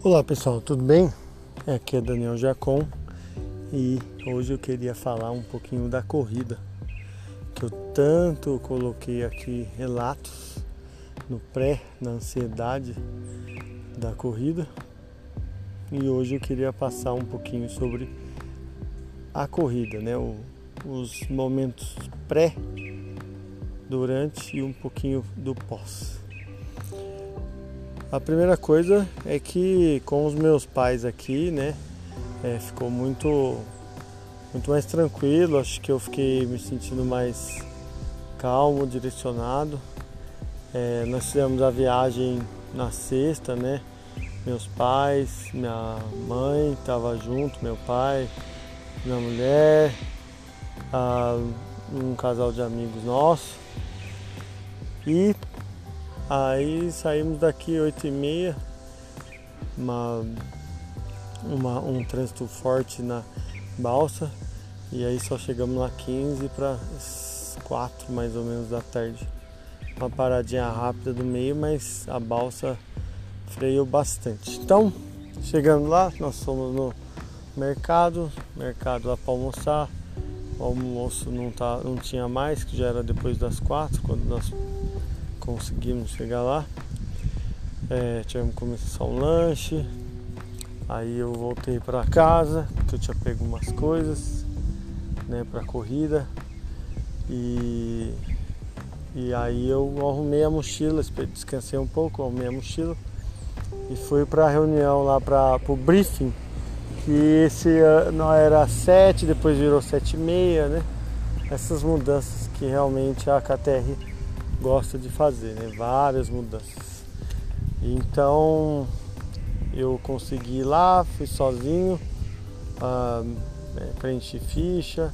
Olá pessoal, tudo bem? Aqui é Daniel Jacon e hoje eu queria falar um pouquinho da corrida que eu tanto coloquei aqui relatos no pré, na ansiedade da corrida e hoje eu queria passar um pouquinho sobre a corrida, né? O, os momentos pré, durante e um pouquinho do pós. A primeira coisa é que com os meus pais aqui, né, é, ficou muito, muito mais tranquilo. Acho que eu fiquei me sentindo mais calmo, direcionado. É, nós fizemos a viagem na sexta, né? Meus pais, minha mãe estava junto, meu pai, minha mulher, um casal de amigos nossos. E Aí saímos daqui 8 e meia, uma, uma, um trânsito forte na balsa e aí só chegamos lá 15 para 4 mais ou menos da tarde. Uma paradinha rápida do meio, mas a balsa freou bastante. Então, chegando lá, nós fomos no mercado, mercado lá para almoçar. O almoço não, tá, não tinha mais, que já era depois das quatro, quando nós conseguimos chegar lá. É, tivemos que comer só um lanche. Aí eu voltei para casa, que eu tinha pego umas coisas, né, para corrida. E e aí eu arrumei a mochila, descansei um pouco, arrumei a mochila e fui para a reunião lá para o briefing, que esse ano era 7, depois virou 7 e meia, né? Essas mudanças que realmente a KTR gosta de fazer, né? Várias mudanças. Então eu consegui ir lá, fui sozinho, ah, é, preenchi ficha,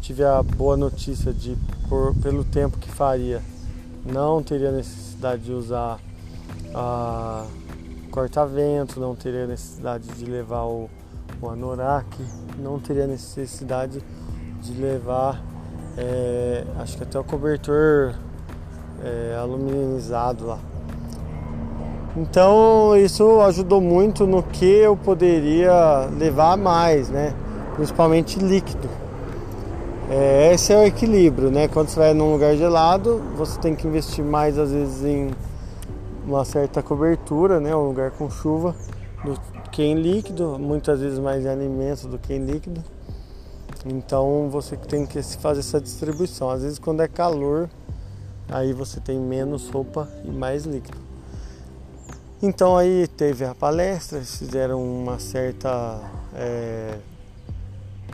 tive a boa notícia de por, pelo tempo que faria não teria necessidade de usar a corta-vento, não teria necessidade de levar o, o anorak, não teria necessidade de levar é, acho que até o cobertor é, aluminizado lá. Então isso ajudou muito no que eu poderia levar mais, né? Principalmente líquido. É, esse é o equilíbrio, né? Quando você vai num lugar gelado, você tem que investir mais às vezes em uma certa cobertura, né? Um lugar com chuva do que em líquido, muitas vezes mais em alimentos do que em líquido. Então você tem que fazer essa distribuição. Às vezes quando é calor, aí você tem menos roupa e mais líquido. Então aí teve a palestra, fizeram uma certa. É,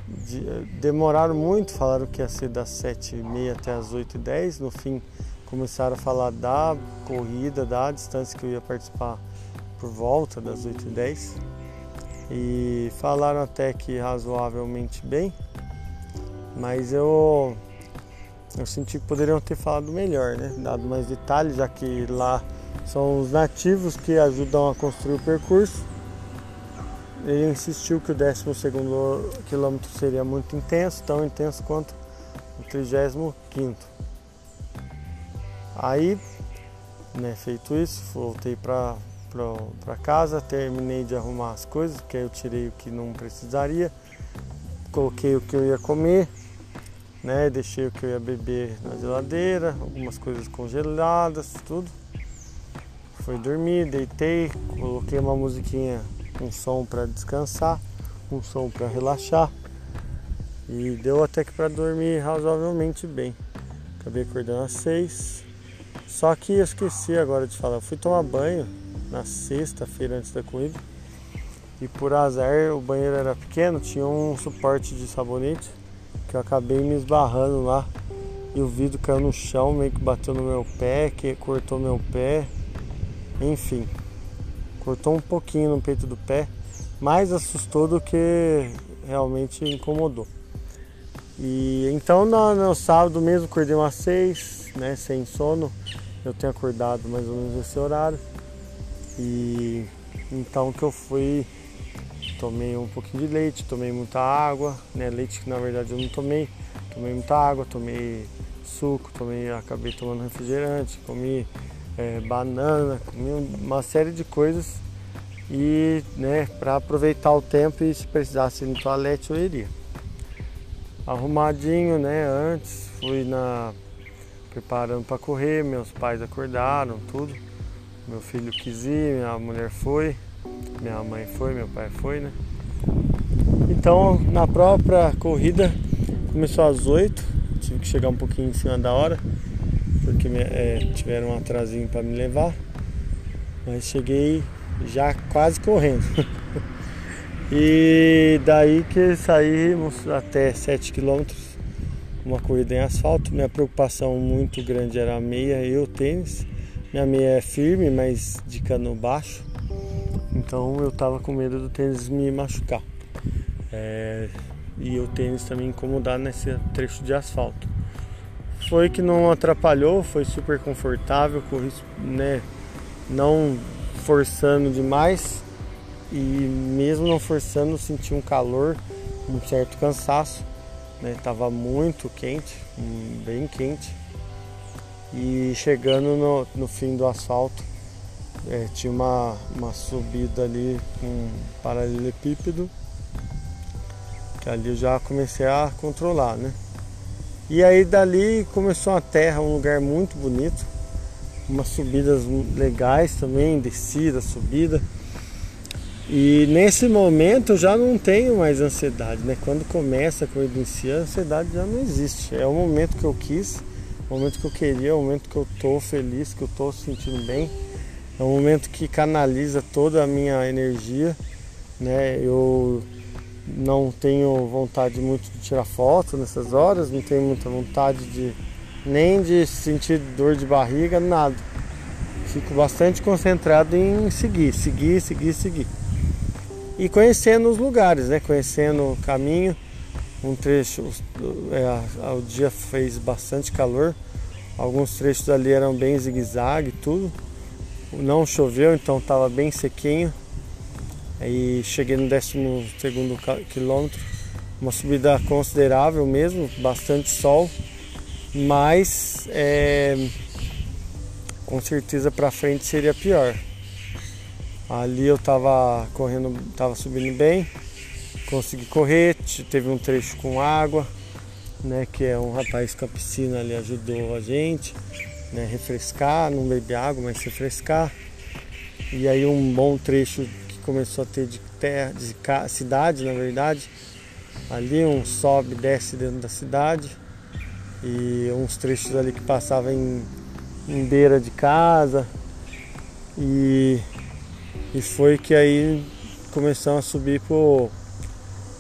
de, demoraram muito, falaram que ia ser das 7h30 até as 8h10. No fim começaram a falar da corrida, da distância que eu ia participar por volta das 8h10. E falaram até que razoavelmente bem, mas eu eu senti que poderiam ter falado melhor, né? Dado mais detalhes, já que lá são os nativos que ajudam a construir o percurso. Ele insistiu que o 12 quilômetro seria muito intenso, tão intenso quanto o 35. Aí, né, feito isso, voltei para casa, terminei de arrumar as coisas, aí eu tirei o que não precisaria, coloquei o que eu ia comer né? Deixei o que eu ia beber na geladeira, algumas coisas congeladas, tudo. Fui dormir, deitei, coloquei uma musiquinha, um som para descansar, um som para relaxar. E deu até que para dormir razoavelmente bem. Acabei acordando às seis. Só que eu esqueci agora de falar. Eu fui tomar banho na sexta-feira antes da corrida. E por azar o banheiro era pequeno, tinha um suporte de sabonete que eu acabei me esbarrando lá e o vidro caiu no chão, meio que bateu no meu pé, que cortou meu pé. Enfim, cortou um pouquinho no peito do pé, mais assustou do que realmente incomodou. E então no, no sábado mesmo acordei umas seis, né, sem sono. Eu tenho acordado mais ou menos nesse horário. E então que eu fui tomei um pouquinho de leite, tomei muita água, né? Leite que na verdade eu não tomei, tomei muita água, tomei suco, tomei, acabei tomando refrigerante, comi é, banana, comi uma série de coisas e né, para aproveitar o tempo e se precisasse ir no toalete eu iria. Arrumadinho, né? Antes fui na preparando para correr, meus pais acordaram, tudo. Meu filho quis ir, minha mulher foi, minha mãe foi, meu pai foi, né? Então na própria corrida começou às 8, tive que chegar um pouquinho em cima da hora, porque é, tiveram um atrasinho para me levar. Mas cheguei já quase correndo. e daí que saímos até 7 km, uma corrida em asfalto. Minha preocupação muito grande era a meia e o tênis. Minha meia é firme, mas de cano baixo. Então eu tava com medo do tênis me machucar. É, e o tênis também incomodar nesse trecho de asfalto. Foi que não atrapalhou, foi super confortável, corri, né, não forçando demais e mesmo não forçando senti um calor, um certo cansaço, né? Tava muito quente, bem quente e chegando no, no fim do asfalto é, tinha uma, uma subida ali com paralelepípedo que ali eu já comecei a controlar, né? E aí dali começou a terra, um lugar muito bonito umas subidas legais também, descida, subida. E nesse momento eu já não tenho mais ansiedade, né? Quando começa a si, a ansiedade já não existe. É o momento que eu quis, o momento que eu queria, o momento que eu tô feliz, que eu tô sentindo bem. É um momento que canaliza toda a minha energia, né? Eu não tenho vontade muito de tirar foto nessas horas, não tenho muita vontade de nem de sentir dor de barriga, nada. Fico bastante concentrado em seguir, seguir, seguir, seguir. E conhecendo os lugares, né? Conhecendo o caminho. Um trecho, é, o dia fez bastante calor. Alguns trechos ali eram bem zigue-zague, tudo. Não choveu, então estava bem sequinho. Aí cheguei no 12 quilômetro, uma subida considerável mesmo, bastante sol mas é, com certeza para frente seria pior. Ali eu tava correndo, tava subindo bem, consegui correr, teve um trecho com água, né, que é um rapaz com a piscina ali ajudou a gente, né, refrescar, não beber água, mas refrescar. E aí um bom trecho que começou a ter de terra, de cidade, na verdade. Ali um sobe, desce dentro da cidade e uns trechos ali que passavam em, em beira de casa e, e foi que aí começamos a subir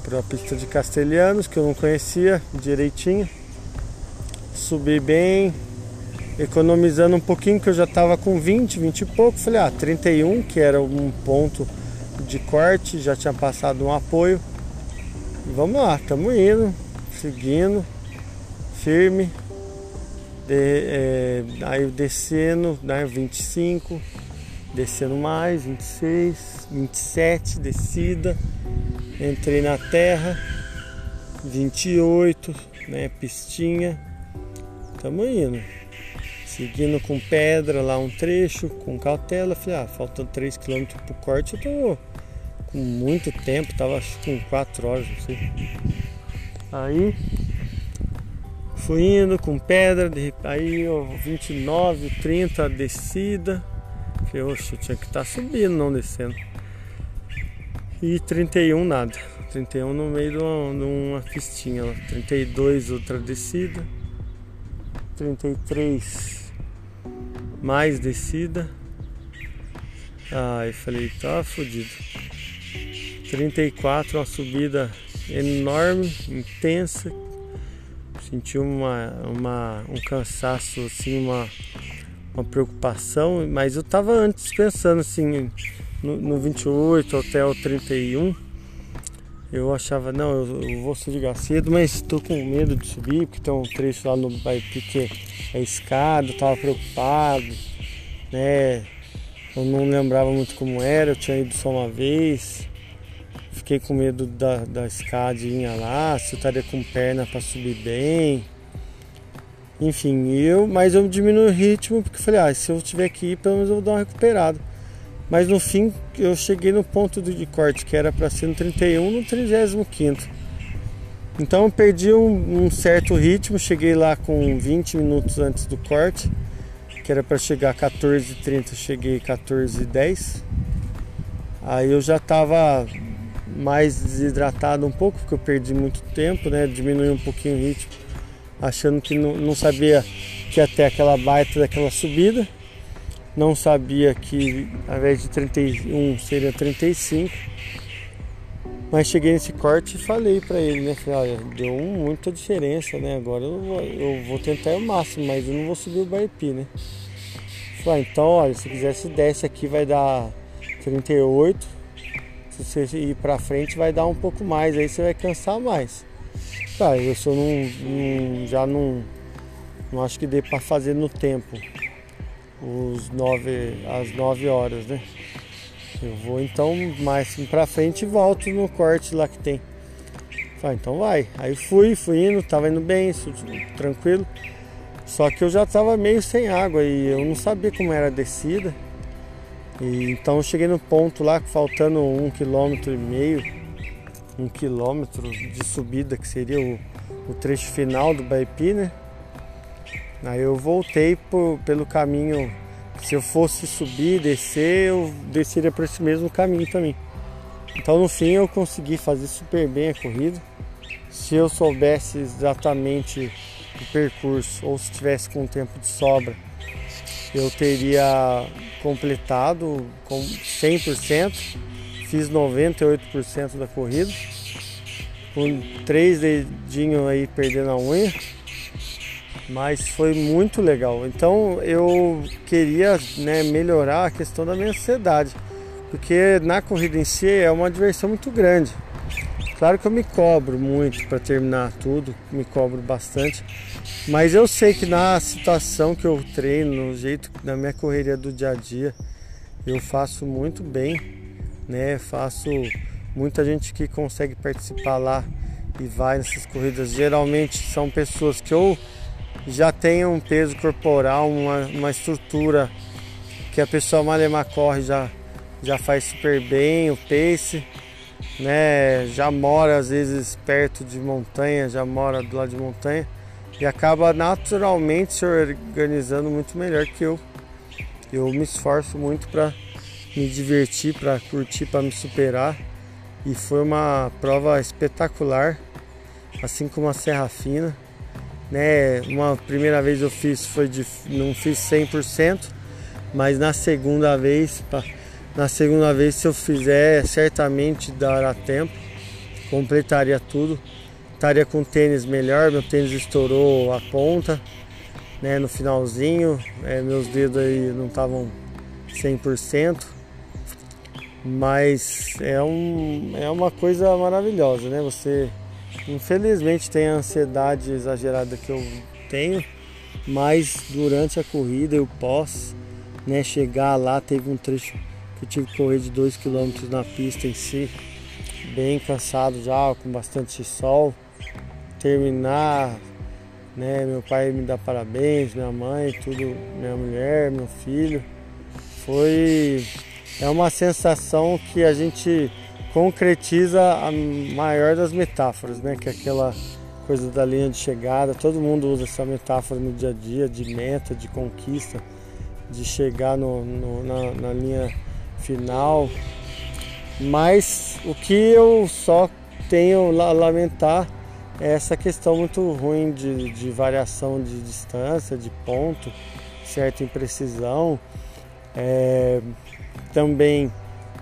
para a pista de Castelhanos que eu não conhecia direitinho subi bem economizando um pouquinho que eu já estava com 20, 20 e pouco falei ah 31 que era um ponto de corte já tinha passado um apoio vamos lá estamos indo seguindo firme. De, é, aí descendo, né, 25, descendo mais, 26, 27, descida. Entrei na terra, 28, né, pistinha. Tamo indo. Seguindo com pedra lá um trecho, com cautela. Falei, ah, faltam 3 km pro corte, eu tô com muito tempo, tava acho com 4 horas, não sei. Aí Fui indo com pedra, aí ó, 29, 30 descida. Que oxe, eu tinha que estar tá subindo, não descendo. E 31 nada. 31 no meio de uma, de uma pistinha lá. 32 outra descida. 33 mais descida. Ai, falei, tá fodido. 34 uma subida enorme, intensa, senti uma, uma, um cansaço, assim, uma, uma preocupação, mas eu estava antes pensando assim, no, no 28 até o 31, eu achava, não, eu, eu vou subir cedo, mas estou com medo de subir, porque tem um trecho lá no porque é escada, estava preocupado, né? Eu não lembrava muito como era, eu tinha ido só uma vez fiquei com medo da, da escadinha lá, se eu estaria com perna para subir bem. Enfim, eu, mas eu diminui o ritmo porque falei, ah, se eu tiver que ir, pelo menos eu vou dar uma recuperada. Mas no fim eu cheguei no ponto de corte que era para ser no 31, no 35. Então eu perdi um, um, certo ritmo, cheguei lá com 20 minutos antes do corte, que era para chegar 14h30, cheguei 14h10. Aí eu já estava mais desidratado um pouco, porque eu perdi muito tempo, né? Diminui um pouquinho o ritmo, achando que não, não sabia que ter aquela baita daquela subida. Não sabia que ao invés de 31 seria 35. Mas cheguei nesse corte e falei para ele, né? Falei, olha, deu muita diferença, né? Agora eu vou, eu vou tentar o máximo, mas eu não vou subir o Baipi, né? Falei, ah, então, olha, se quiser se desce aqui vai dar 38. Se você ir para frente vai dar um pouco mais, aí você vai cansar mais. Tá, eu não, não já não, não acho que dê para fazer no tempo os nove, as 9 horas, né? Eu vou então mais para frente e volto no corte lá que tem. Falei, então vai. Aí fui, fui indo, tava indo bem, tranquilo. Só que eu já tava meio sem água e eu não sabia como era a descida. E, então eu cheguei no ponto lá, faltando um quilômetro e meio, um quilômetro de subida, que seria o, o trecho final do Baipi, né? Aí eu voltei por, pelo caminho. Se eu fosse subir, descer, eu desceria por esse mesmo caminho também. Então no fim eu consegui fazer super bem a corrida. Se eu soubesse exatamente o percurso ou se tivesse com tempo de sobra, eu teria completado com 100%, fiz 98% da corrida, com três dedinhos aí perdendo a unha mas foi muito legal. Então eu queria né, melhorar a questão da minha ansiedade, porque na corrida em si é uma diversão muito grande. Claro que eu me cobro muito para terminar tudo, me cobro bastante, mas eu sei que na situação que eu treino, no jeito, na minha correria do dia a dia, eu faço muito bem, né? Faço muita gente que consegue participar lá e vai nessas corridas. Geralmente são pessoas que ou já tem um peso corporal, uma, uma estrutura que a pessoa malemar corre já, já faz super bem, o pace, né? Já mora às vezes perto de montanha, já mora do lado de montanha e acaba naturalmente se organizando muito melhor que eu. Eu me esforço muito para me divertir, para curtir, para me superar e foi uma prova espetacular, assim como a Serra Fina né? Uma primeira vez eu fiz foi de não fiz 100%, mas na segunda vez, na segunda vez se eu fizer, certamente dará tempo. Completaria tudo. Estaria com tênis melhor, meu tênis estourou a ponta, né, no finalzinho, é, meus dedos aí não estavam 100%. Mas é, um, é uma coisa maravilhosa, né? Você Infelizmente tem a ansiedade exagerada que eu tenho, mas durante a corrida eu posso né, chegar lá, teve um trecho que eu tive que correr de 2 km na pista em si, bem cansado já, com bastante sol. Terminar, né, meu pai me dá parabéns, minha mãe, tudo, minha mulher, meu filho. Foi é uma sensação que a gente concretiza a maior das metáforas, né? Que é aquela coisa da linha de chegada. Todo mundo usa essa metáfora no dia a dia de meta, de conquista, de chegar no, no, na, na linha final. Mas o que eu só tenho a lamentar é essa questão muito ruim de, de variação de distância, de ponto, certa imprecisão. É, também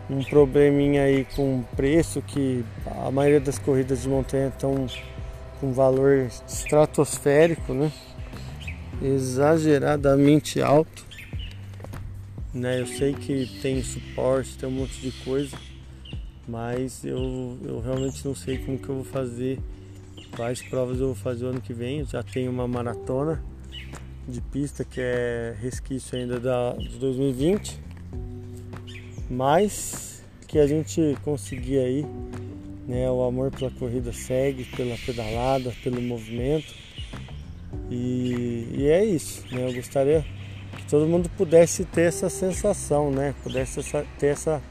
um probleminha aí com preço que a maioria das corridas de montanha estão com valor estratosférico, né? Exageradamente alto. Né? Eu sei que tem suporte, tem um monte de coisa, mas eu, eu realmente não sei como que eu vou fazer, quais provas eu vou fazer o ano que vem. Eu já tenho uma maratona de pista que é resquício ainda da, de 2020 mas que a gente conseguir aí, né? O amor pela corrida segue, pela pedalada, pelo movimento. E, e é isso, né? Eu gostaria que todo mundo pudesse ter essa sensação, né? Pudesse ter essa,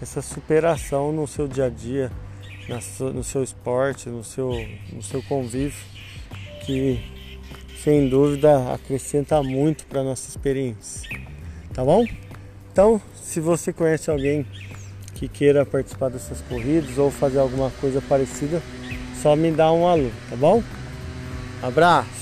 essa superação no seu dia a dia, no seu esporte, no seu, no seu convívio, que sem dúvida acrescenta muito para nossa experiência. Tá bom? Então, se você conhece alguém que queira participar dessas corridas ou fazer alguma coisa parecida, só me dá um alô, tá bom? Abraço!